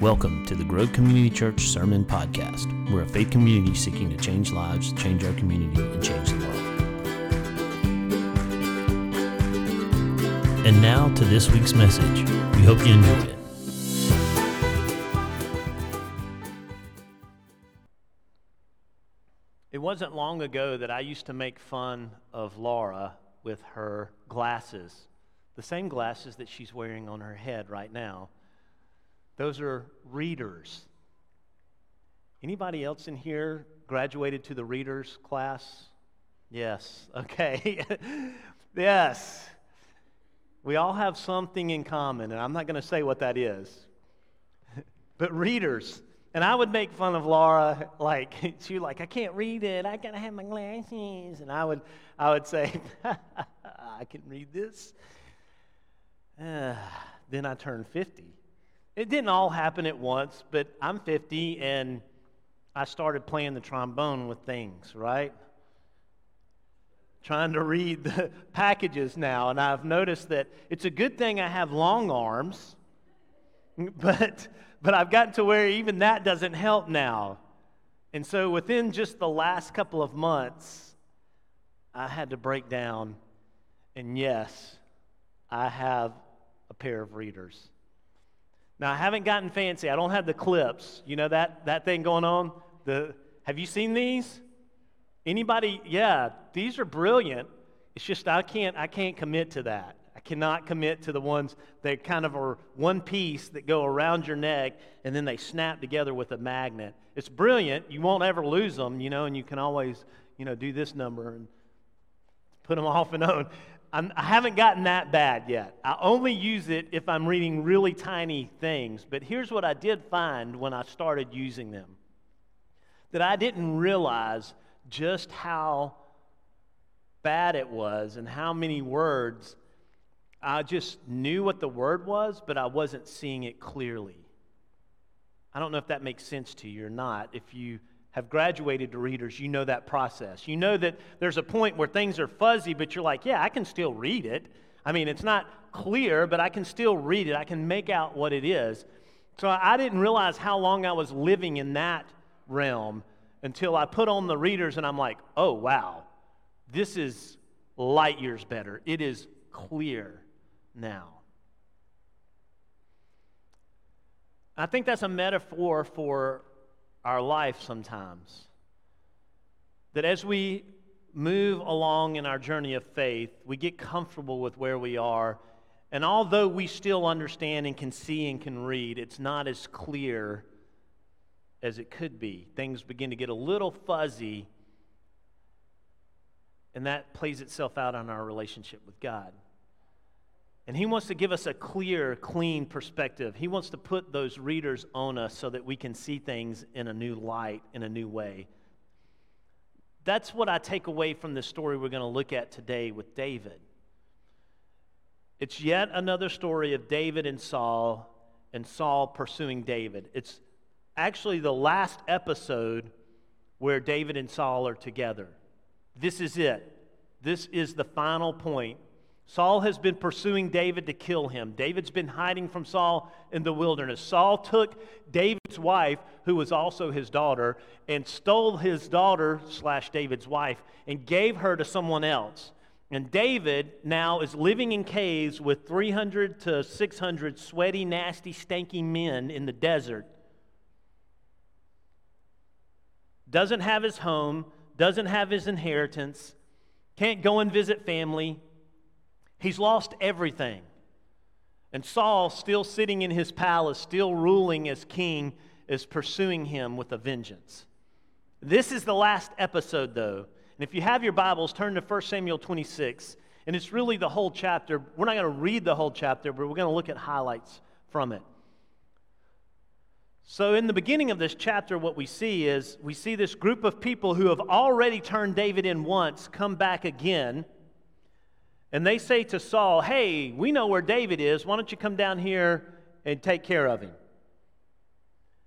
Welcome to the Grove Community Church Sermon Podcast. We're a faith community seeking to change lives, change our community, and change the world. And now to this week's message. We hope you enjoy it. It wasn't long ago that I used to make fun of Laura with her glasses, the same glasses that she's wearing on her head right now. Those are readers. Anybody else in here graduated to the readers class? Yes. Okay. yes. We all have something in common, and I'm not going to say what that is. but readers. And I would make fun of Laura, like she like, I can't read it. I gotta have my glasses. And I would, I would say, I can read this. Uh, then I turned 50. It didn't all happen at once, but I'm 50 and I started playing the trombone with things, right? Trying to read the packages now, and I've noticed that it's a good thing I have long arms, but, but I've gotten to where even that doesn't help now. And so within just the last couple of months, I had to break down, and yes, I have a pair of readers. Now, I haven't gotten fancy. I don't have the clips. You know that, that thing going on? The, have you seen these? Anybody? Yeah, these are brilliant. It's just I can't, I can't commit to that. I cannot commit to the ones that kind of are one piece that go around your neck and then they snap together with a magnet. It's brilliant. You won't ever lose them, you know, and you can always, you know, do this number and put them off and on. I'm, I have not gotten that bad yet. I only use it if I'm reading really tiny things. But here's what I did find when I started using them that I didn't realize just how bad it was and how many words I just knew what the word was, but I wasn't seeing it clearly. I don't know if that makes sense to you or not. If you have graduated to readers, you know that process. You know that there's a point where things are fuzzy, but you're like, yeah, I can still read it. I mean, it's not clear, but I can still read it. I can make out what it is. So I didn't realize how long I was living in that realm until I put on the readers and I'm like, oh, wow, this is light years better. It is clear now. I think that's a metaphor for our life sometimes. That as we move along in our journey of faith, we get comfortable with where we are. And although we still understand and can see and can read, it's not as clear as it could be. Things begin to get a little fuzzy, and that plays itself out on our relationship with God. And he wants to give us a clear, clean perspective. He wants to put those readers on us so that we can see things in a new light, in a new way. That's what I take away from the story we're going to look at today with David. It's yet another story of David and Saul, and Saul pursuing David. It's actually the last episode where David and Saul are together. This is it. This is the final point Saul has been pursuing David to kill him. David's been hiding from Saul in the wilderness. Saul took David's wife, who was also his daughter, and stole his daughter slash David's wife and gave her to someone else. And David now is living in caves with 300 to 600 sweaty, nasty, stanky men in the desert. Doesn't have his home, doesn't have his inheritance, can't go and visit family He's lost everything. And Saul, still sitting in his palace, still ruling as king, is pursuing him with a vengeance. This is the last episode, though. And if you have your Bibles, turn to 1 Samuel 26. And it's really the whole chapter. We're not going to read the whole chapter, but we're going to look at highlights from it. So, in the beginning of this chapter, what we see is we see this group of people who have already turned David in once come back again and they say to Saul, Hey, we know where David is. Why don't you come down here and take care of him?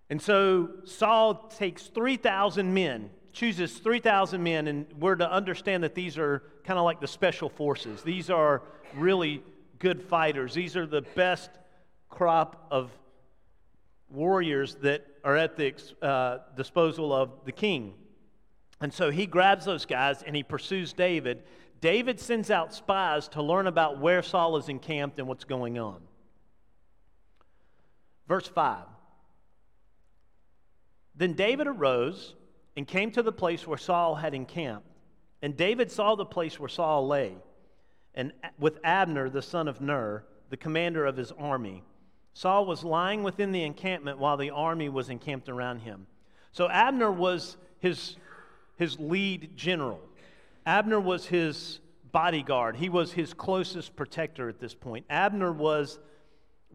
And so Saul takes 3,000 men, chooses 3,000 men, and we're to understand that these are kind of like the special forces. These are really good fighters. These are the best crop of warriors that are at the uh, disposal of the king. And so he grabs those guys and he pursues David. David sends out spies to learn about where Saul is encamped and what's going on. Verse 5 Then David arose and came to the place where Saul had encamped. And David saw the place where Saul lay, and with Abner the son of Ner, the commander of his army. Saul was lying within the encampment while the army was encamped around him. So Abner was his, his lead general. Abner was his bodyguard. He was his closest protector at this point. Abner was,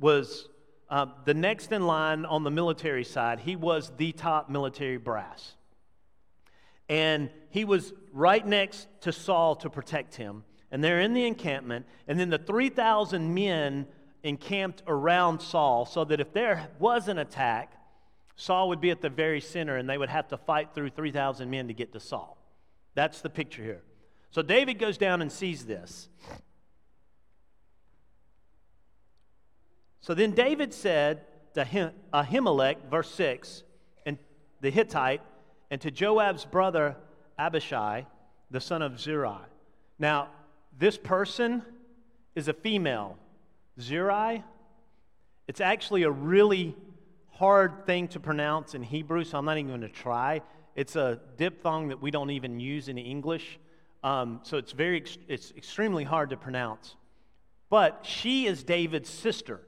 was uh, the next in line on the military side. He was the top military brass. And he was right next to Saul to protect him. And they're in the encampment. And then the 3,000 men encamped around Saul so that if there was an attack, Saul would be at the very center and they would have to fight through 3,000 men to get to Saul. That's the picture here. So David goes down and sees this. So then David said to Ahimelech, verse 6, and the Hittite, and to Joab's brother Abishai, the son of Zerai. Now, this person is a female. Zerai, it's actually a really hard thing to pronounce in Hebrew, so I'm not even going to try. It's a diphthong that we don't even use in English, um, so it's very it's extremely hard to pronounce. But she is David's sister.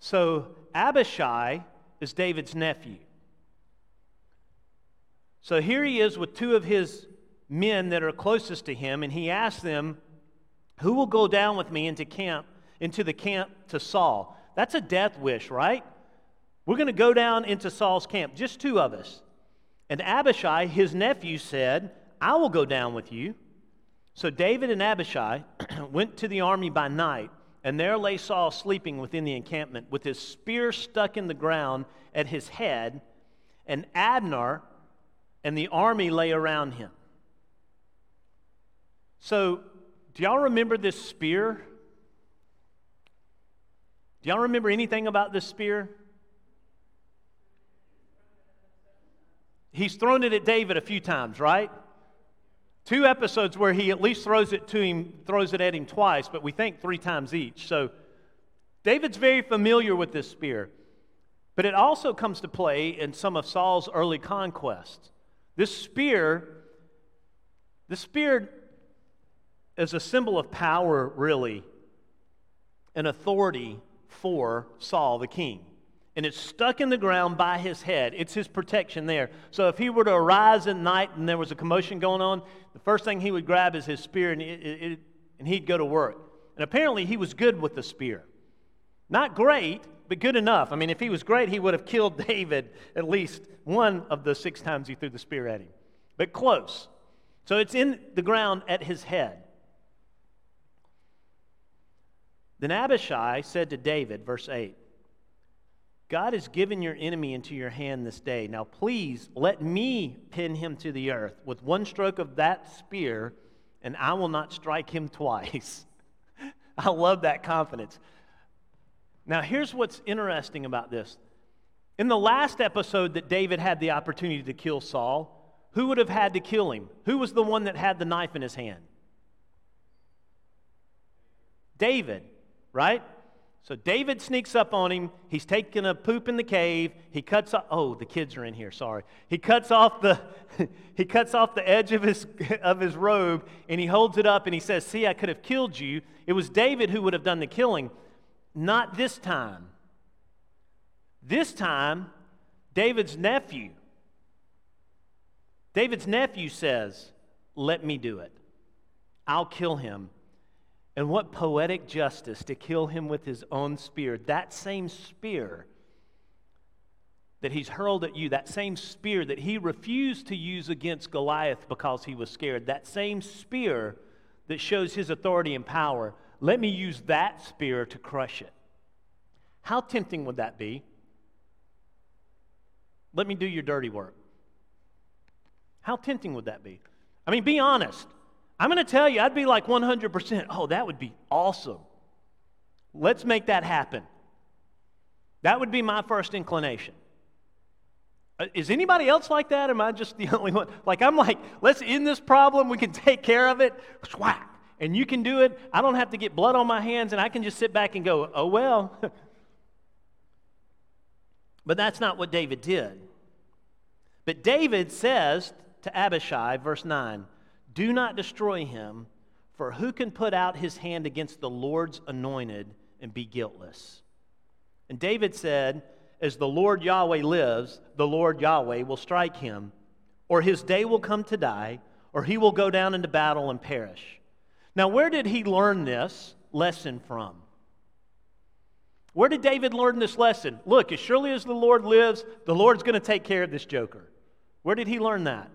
So Abishai is David's nephew. So here he is with two of his men that are closest to him, and he asks them, Who will go down with me into camp, into the camp to Saul? That's a death wish, right? We're going to go down into Saul's camp, just two of us. And Abishai, his nephew, said, I will go down with you. So David and Abishai went to the army by night, and there lay Saul sleeping within the encampment, with his spear stuck in the ground at his head, and Abner and the army lay around him. So, do y'all remember this spear? Do y'all remember anything about this spear? He's thrown it at David a few times, right? Two episodes where he at least throws it to him, throws it at him twice, but we think three times each. So David's very familiar with this spear. But it also comes to play in some of Saul's early conquests. This spear, the spear is a symbol of power, really, and authority for Saul the king. And it's stuck in the ground by his head. It's his protection there. So if he were to arise at night and there was a commotion going on, the first thing he would grab is his spear and, it, it, and he'd go to work. And apparently he was good with the spear. Not great, but good enough. I mean, if he was great, he would have killed David at least one of the six times he threw the spear at him. But close. So it's in the ground at his head. Then Abishai said to David, verse 8, God has given your enemy into your hand this day. Now please let me pin him to the earth with one stroke of that spear, and I will not strike him twice. I love that confidence. Now, here's what's interesting about this. In the last episode that David had the opportunity to kill Saul, who would have had to kill him? Who was the one that had the knife in his hand? David, right? So David sneaks up on him. He's taking a poop in the cave. He cuts off, oh, the kids are in here, sorry. He cuts off the he cuts off the edge of his of his robe and he holds it up and he says, "See, I could have killed you." It was David who would have done the killing. Not this time. This time, David's nephew. David's nephew says, Let me do it. I'll kill him. And what poetic justice to kill him with his own spear. That same spear that he's hurled at you, that same spear that he refused to use against Goliath because he was scared, that same spear that shows his authority and power let me use that spear to crush it. How tempting would that be? Let me do your dirty work. How tempting would that be? I mean, be honest. I'm going to tell you, I'd be like 100%. Oh, that would be awesome. Let's make that happen. That would be my first inclination. Uh, is anybody else like that? Am I just the only one? Like, I'm like, let's end this problem. We can take care of it. Whack. And you can do it. I don't have to get blood on my hands, and I can just sit back and go, oh, well. but that's not what David did. But David says to Abishai, verse 9, Do not destroy him, for who can put out his hand against the Lord's anointed and be guiltless? And David said, As the Lord Yahweh lives, the Lord Yahweh will strike him, or his day will come to die, or he will go down into battle and perish. Now, where did he learn this lesson from? Where did David learn this lesson? Look, as surely as the Lord lives, the Lord's going to take care of this joker. Where did he learn that?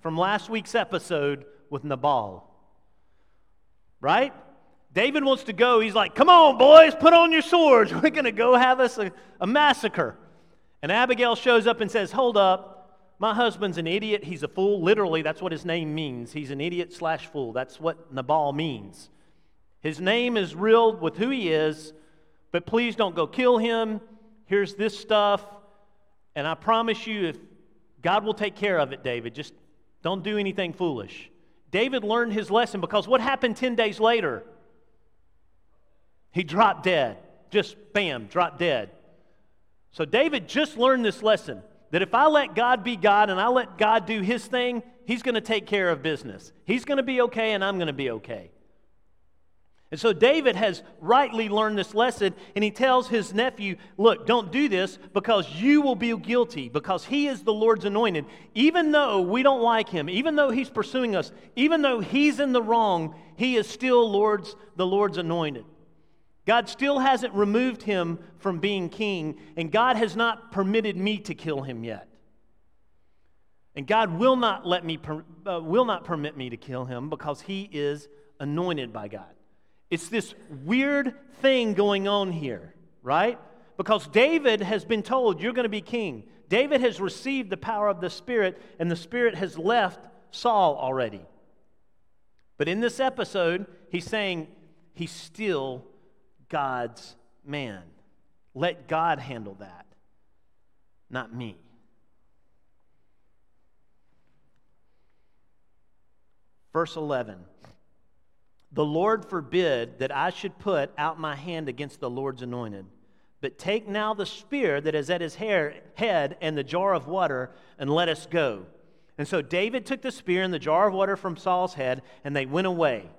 From last week's episode with Nabal. Right? David wants to go. He's like, Come on, boys, put on your swords. We're going to go have us a, a massacre. And Abigail shows up and says, Hold up. My husband's an idiot. He's a fool. Literally, that's what his name means. He's an idiot slash fool. That's what Nabal means. His name is real with who he is, but please don't go kill him. Here's this stuff. And I promise you, if God will take care of it, David, just don't do anything foolish. David learned his lesson because what happened 10 days later? He dropped dead. Just bam, dropped dead. So David just learned this lesson that if I let God be God and I let God do his thing, he's going to take care of business. He's going to be okay and I'm going to be okay. And so David has rightly learned this lesson, and he tells his nephew, Look, don't do this because you will be guilty, because he is the Lord's anointed. Even though we don't like him, even though he's pursuing us, even though he's in the wrong, he is still Lord's, the Lord's anointed. God still hasn't removed him from being king, and God has not permitted me to kill him yet. And God will not let me, uh, will not permit me to kill him because he is anointed by God. It's this weird thing going on here, right? Because David has been told, You're going to be king. David has received the power of the Spirit, and the Spirit has left Saul already. But in this episode, he's saying he's still God's man. Let God handle that, not me. Verse 11 the Lord forbid that I should put out my hand against the Lord's anointed. But take now the spear that is at his hair, head and the jar of water, and let us go. And so David took the spear and the jar of water from Saul's head, and they went away.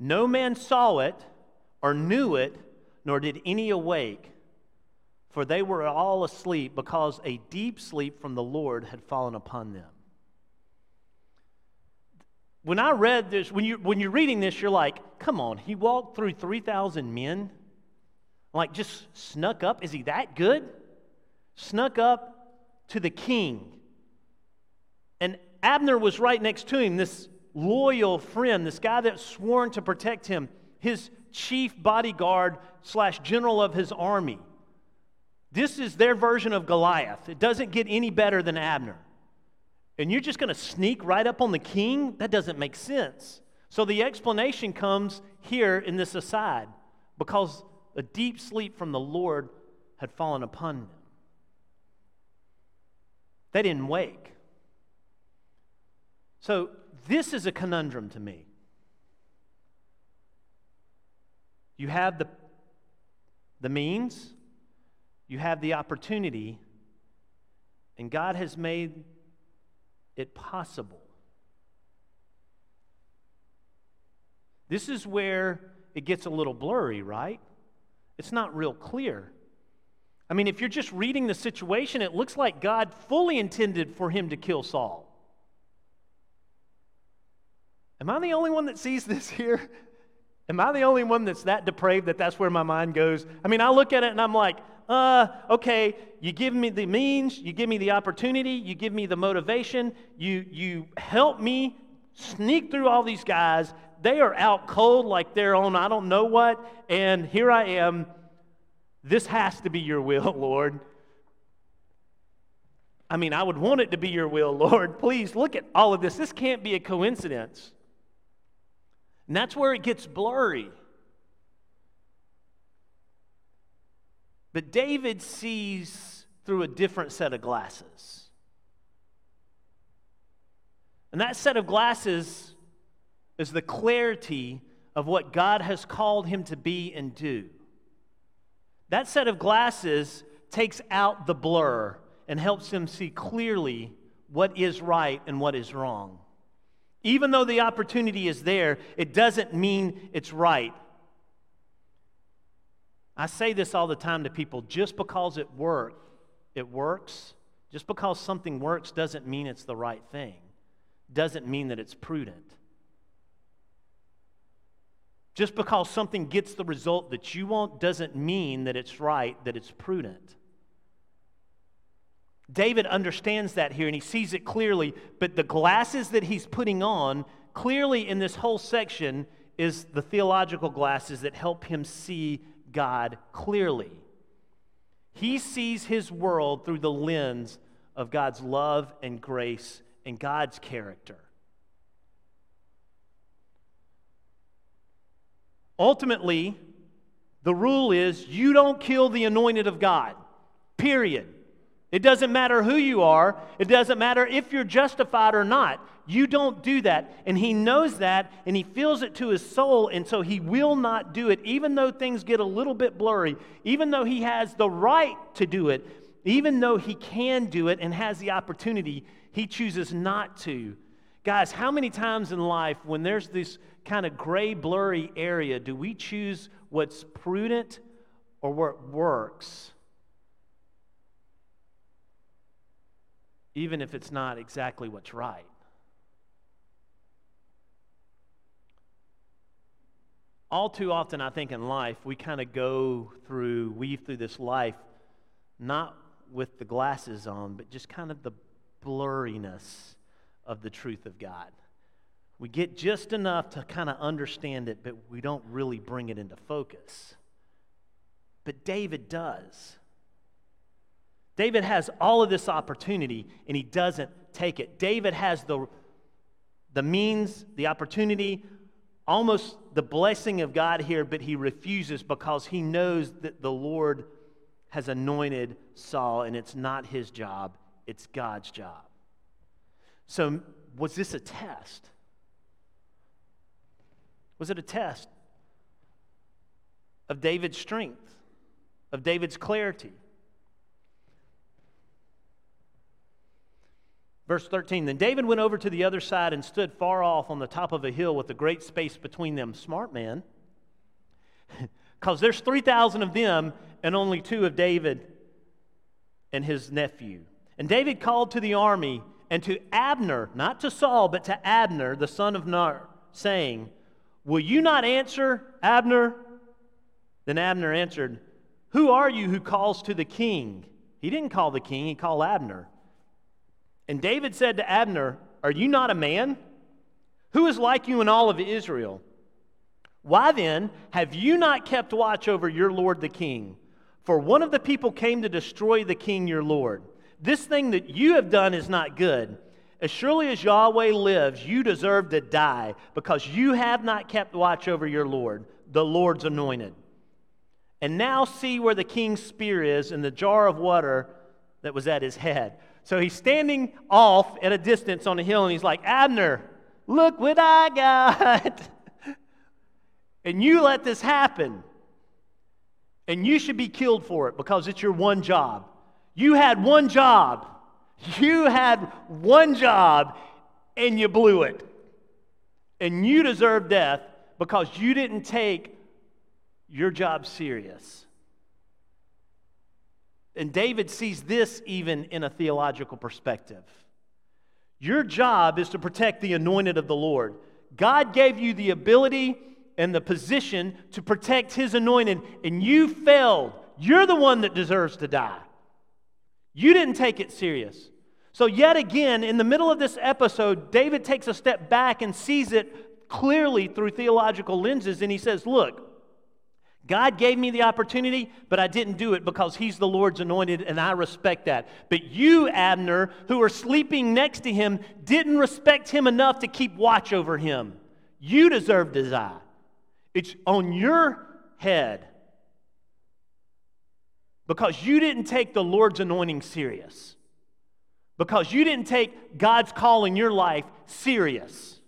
No man saw it or knew it, nor did any awake, for they were all asleep, because a deep sleep from the Lord had fallen upon them when I read this, when, you, when you're reading this, you're like, come on, he walked through 3,000 men? Like, just snuck up? Is he that good? Snuck up to the king. And Abner was right next to him, this loyal friend, this guy that sworn to protect him, his chief bodyguard slash general of his army. This is their version of Goliath. It doesn't get any better than Abner and you're just going to sneak right up on the king? That doesn't make sense. So the explanation comes here in this aside because a deep sleep from the Lord had fallen upon them. They didn't wake. So this is a conundrum to me. You have the, the means, you have the opportunity, and God has made it possible. This is where it gets a little blurry, right? It's not real clear. I mean, if you're just reading the situation, it looks like God fully intended for him to kill Saul. Am I the only one that sees this here? Am I the only one that's that depraved that that's where my mind goes? I mean, I look at it and I'm like, uh, okay, you give me the means, you give me the opportunity, you give me the motivation, you, you help me sneak through all these guys. They are out cold like they're on I don't know what, and here I am. This has to be your will, Lord. I mean, I would want it to be your will, Lord. Please look at all of this. This can't be a coincidence. And that's where it gets blurry. But David sees through a different set of glasses. And that set of glasses is the clarity of what God has called him to be and do. That set of glasses takes out the blur and helps him see clearly what is right and what is wrong. Even though the opportunity is there, it doesn't mean it's right. I say this all the time to people just because it works, it works, just because something works doesn't mean it's the right thing. Doesn't mean that it's prudent. Just because something gets the result that you want doesn't mean that it's right, that it's prudent. David understands that here and he sees it clearly, but the glasses that he's putting on, clearly in this whole section, is the theological glasses that help him see God clearly. He sees his world through the lens of God's love and grace and God's character. Ultimately, the rule is you don't kill the anointed of God, period. It doesn't matter who you are, it doesn't matter if you're justified or not. You don't do that. And he knows that and he feels it to his soul, and so he will not do it, even though things get a little bit blurry, even though he has the right to do it, even though he can do it and has the opportunity, he chooses not to. Guys, how many times in life, when there's this kind of gray, blurry area, do we choose what's prudent or what works? even if it's not exactly what's right. All too often, I think in life, we kind of go through, weave through this life, not with the glasses on, but just kind of the blurriness of the truth of God. We get just enough to kind of understand it, but we don't really bring it into focus. But David does. David has all of this opportunity and he doesn't take it. David has the, the means, the opportunity, almost the blessing of God here, but he refuses because he knows that the Lord has anointed Saul and it's not his job, it's God's job. So, was this a test? Was it a test of David's strength, of David's clarity? Verse 13 Then David went over to the other side and stood far off on the top of a hill with a great space between them. Smart man. Because there's 3,000 of them and only two of David and his nephew. And David called to the army and to Abner, not to Saul, but to Abner, the son of Ner, saying, Will you not answer, Abner? Then Abner answered, Who are you who calls to the king? He didn't call the king, he called Abner. And David said to Abner, Are you not a man? Who is like you in all of Israel? Why then have you not kept watch over your Lord the king? For one of the people came to destroy the king your Lord. This thing that you have done is not good. As surely as Yahweh lives, you deserve to die because you have not kept watch over your Lord, the Lord's anointed. And now see where the king's spear is in the jar of water that was at his head. So he's standing off at a distance on a hill and he's like, Abner, look what I got. and you let this happen. And you should be killed for it because it's your one job. You had one job. You had one job and you blew it. And you deserve death because you didn't take your job serious. And David sees this even in a theological perspective. Your job is to protect the anointed of the Lord. God gave you the ability and the position to protect his anointed, and you failed. You're the one that deserves to die. You didn't take it serious. So, yet again, in the middle of this episode, David takes a step back and sees it clearly through theological lenses, and he says, Look, God gave me the opportunity, but I didn't do it because He's the Lord's anointed, and I respect that. But you, Abner, who are sleeping next to him, didn't respect him enough to keep watch over him. You deserve die. It's on your head. because you didn't take the Lord's anointing serious, because you didn't take God's call in your life serious.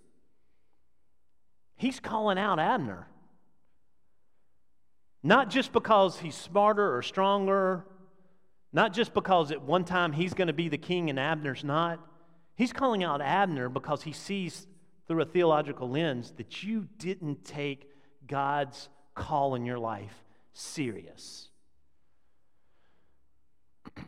He's calling out Abner. Not just because he's smarter or stronger, not just because at one time he's going to be the king and Abner's not. He's calling out Abner because he sees through a theological lens that you didn't take God's call in your life serious.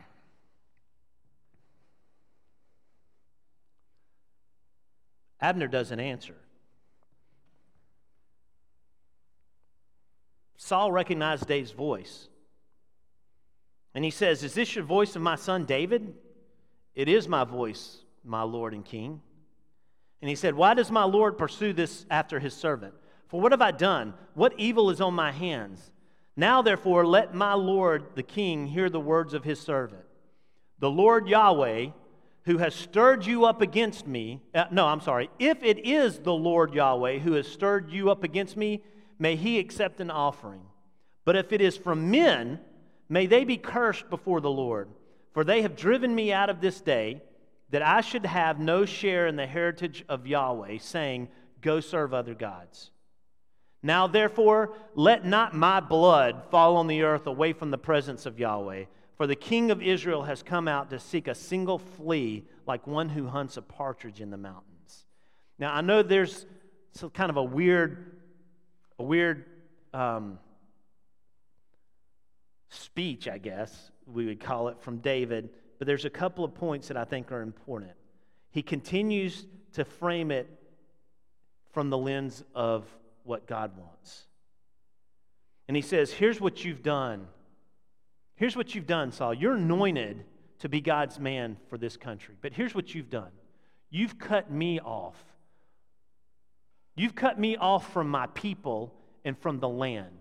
Abner doesn't answer. Saul recognized Dave's voice. And he says, Is this your voice of my son David? It is my voice, my Lord and King. And he said, Why does my Lord pursue this after his servant? For what have I done? What evil is on my hands? Now, therefore, let my Lord the king hear the words of his servant. The Lord Yahweh, who has stirred you up against me, uh, no, I'm sorry, if it is the Lord Yahweh who has stirred you up against me, may he accept an offering. But if it is from men, may they be cursed before the Lord. For they have driven me out of this day, that I should have no share in the heritage of Yahweh, saying, Go serve other gods. Now, therefore, let not my blood fall on the earth away from the presence of Yahweh. For the king of Israel has come out to seek a single flea, like one who hunts a partridge in the mountains. Now, I know there's kind of a weird, a weird um, speech, I guess we would call it, from David, but there's a couple of points that I think are important. He continues to frame it from the lens of what God wants. And he says, Here's what you've done. Here's what you've done, Saul. You're anointed to be God's man for this country. But here's what you've done you've cut me off. You've cut me off from my people and from the land.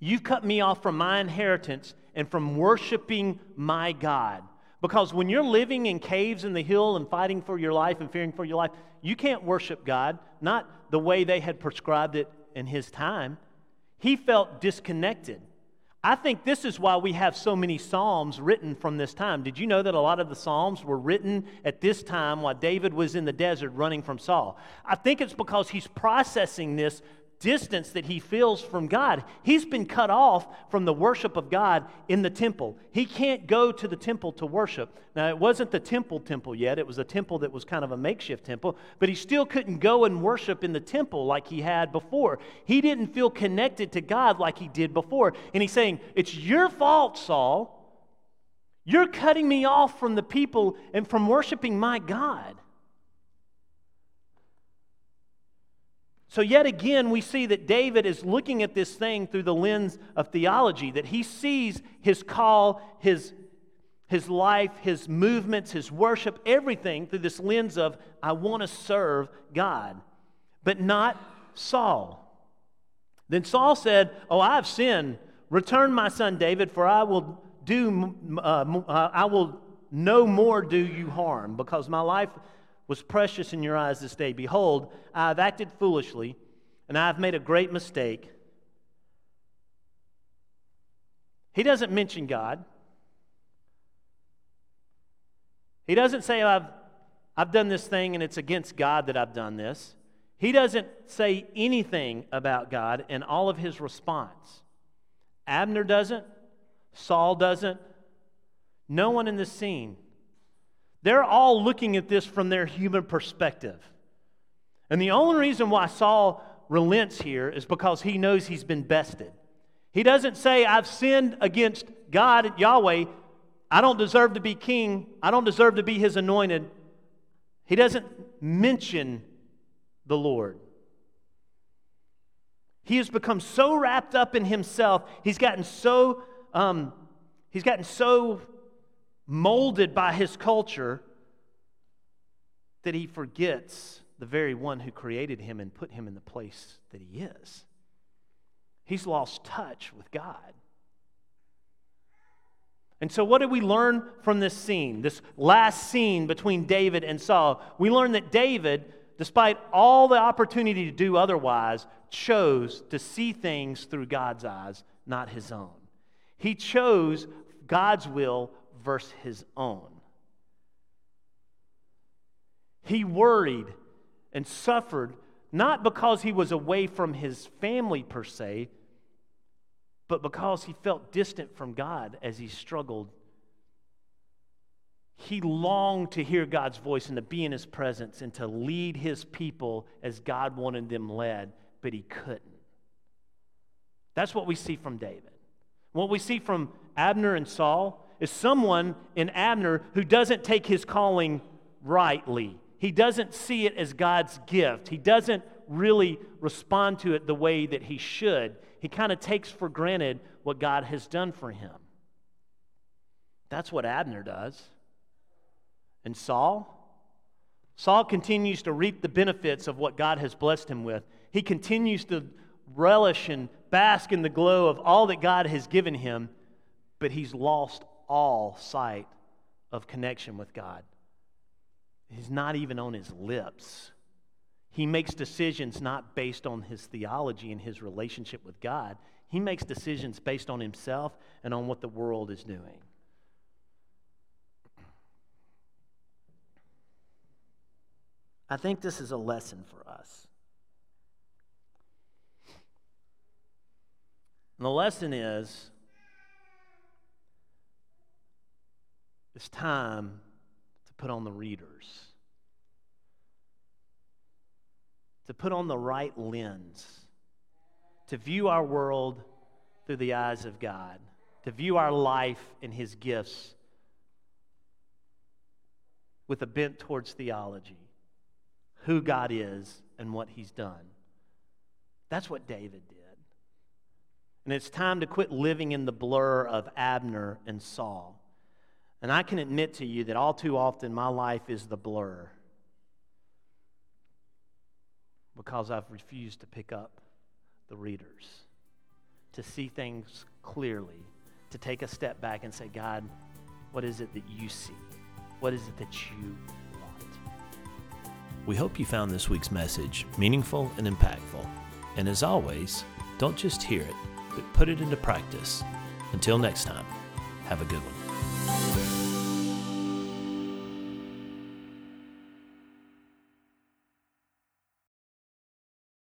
You've cut me off from my inheritance and from worshiping my God. Because when you're living in caves in the hill and fighting for your life and fearing for your life, you can't worship God, not the way they had prescribed it in his time. He felt disconnected. I think this is why we have so many Psalms written from this time. Did you know that a lot of the Psalms were written at this time while David was in the desert running from Saul? I think it's because he's processing this distance that he feels from God. He's been cut off from the worship of God in the temple. He can't go to the temple to worship. Now, it wasn't the temple temple yet, it was a temple that was kind of a makeshift temple, but he still couldn't go and worship in the temple like he had before. He didn't feel connected to God like he did before. And he's saying, It's your fault, Saul. You're cutting me off from the people and from worshiping my God. So, yet again, we see that David is looking at this thing through the lens of theology, that he sees his call, his, his life, his movements, his worship, everything through this lens of, I want to serve God, but not Saul. Then Saul said, Oh, I have sinned. Return my son David, for I will do, uh, uh I will no more do you harm, because my life was precious in your eyes this day. Behold, I have acted foolishly, and I have made a great mistake. He doesn't mention God. He doesn't say, I've, I've done this thing and it's against God that I've done this. He doesn't say anything about God in all of his response. Abner doesn't, Saul doesn't, no one in the scene they're all looking at this from their human perspective. And the only reason why Saul relents here is because he knows he's been bested. He doesn't say, I've sinned against God, Yahweh. I don't deserve to be king. I don't deserve to be his anointed. He doesn't mention the Lord. He has become so wrapped up in himself. He's gotten so um, he's gotten so molded by his culture that he forgets the very one who created him and put him in the place that he is. He's lost touch with God. And so, what did we learn from this scene, this last scene between David and Saul? We learned that David, despite all the opportunity to do otherwise, chose to see things through God's eyes, not his own. He chose God's will versus his own. He worried and suffered not because he was away from his family per se, but because he felt distant from God as he struggled. He longed to hear God's voice and to be in his presence and to lead his people as God wanted them led, but he couldn't. That's what we see from David. What we see from Abner and Saul is someone in Abner who doesn't take his calling rightly. He doesn't see it as God's gift. He doesn't really respond to it the way that he should. He kind of takes for granted what God has done for him. That's what Abner does. And Saul? Saul continues to reap the benefits of what God has blessed him with. He continues to relish and bask in the glow of all that God has given him, but he's lost all sight of connection with God. He's not even on his lips. He makes decisions not based on his theology and his relationship with God. He makes decisions based on himself and on what the world is doing. I think this is a lesson for us. And the lesson is it's time to put on the readers, to put on the right lens, to view our world through the eyes of God, to view our life and His gifts with a bent towards theology, who God is and what He's done. That's what David did. And it's time to quit living in the blur of Abner and Saul. And I can admit to you that all too often my life is the blur because I've refused to pick up the readers, to see things clearly, to take a step back and say, God, what is it that you see? What is it that you want? We hope you found this week's message meaningful and impactful. And as always, don't just hear it but put it into practice. Until next time, have a good one.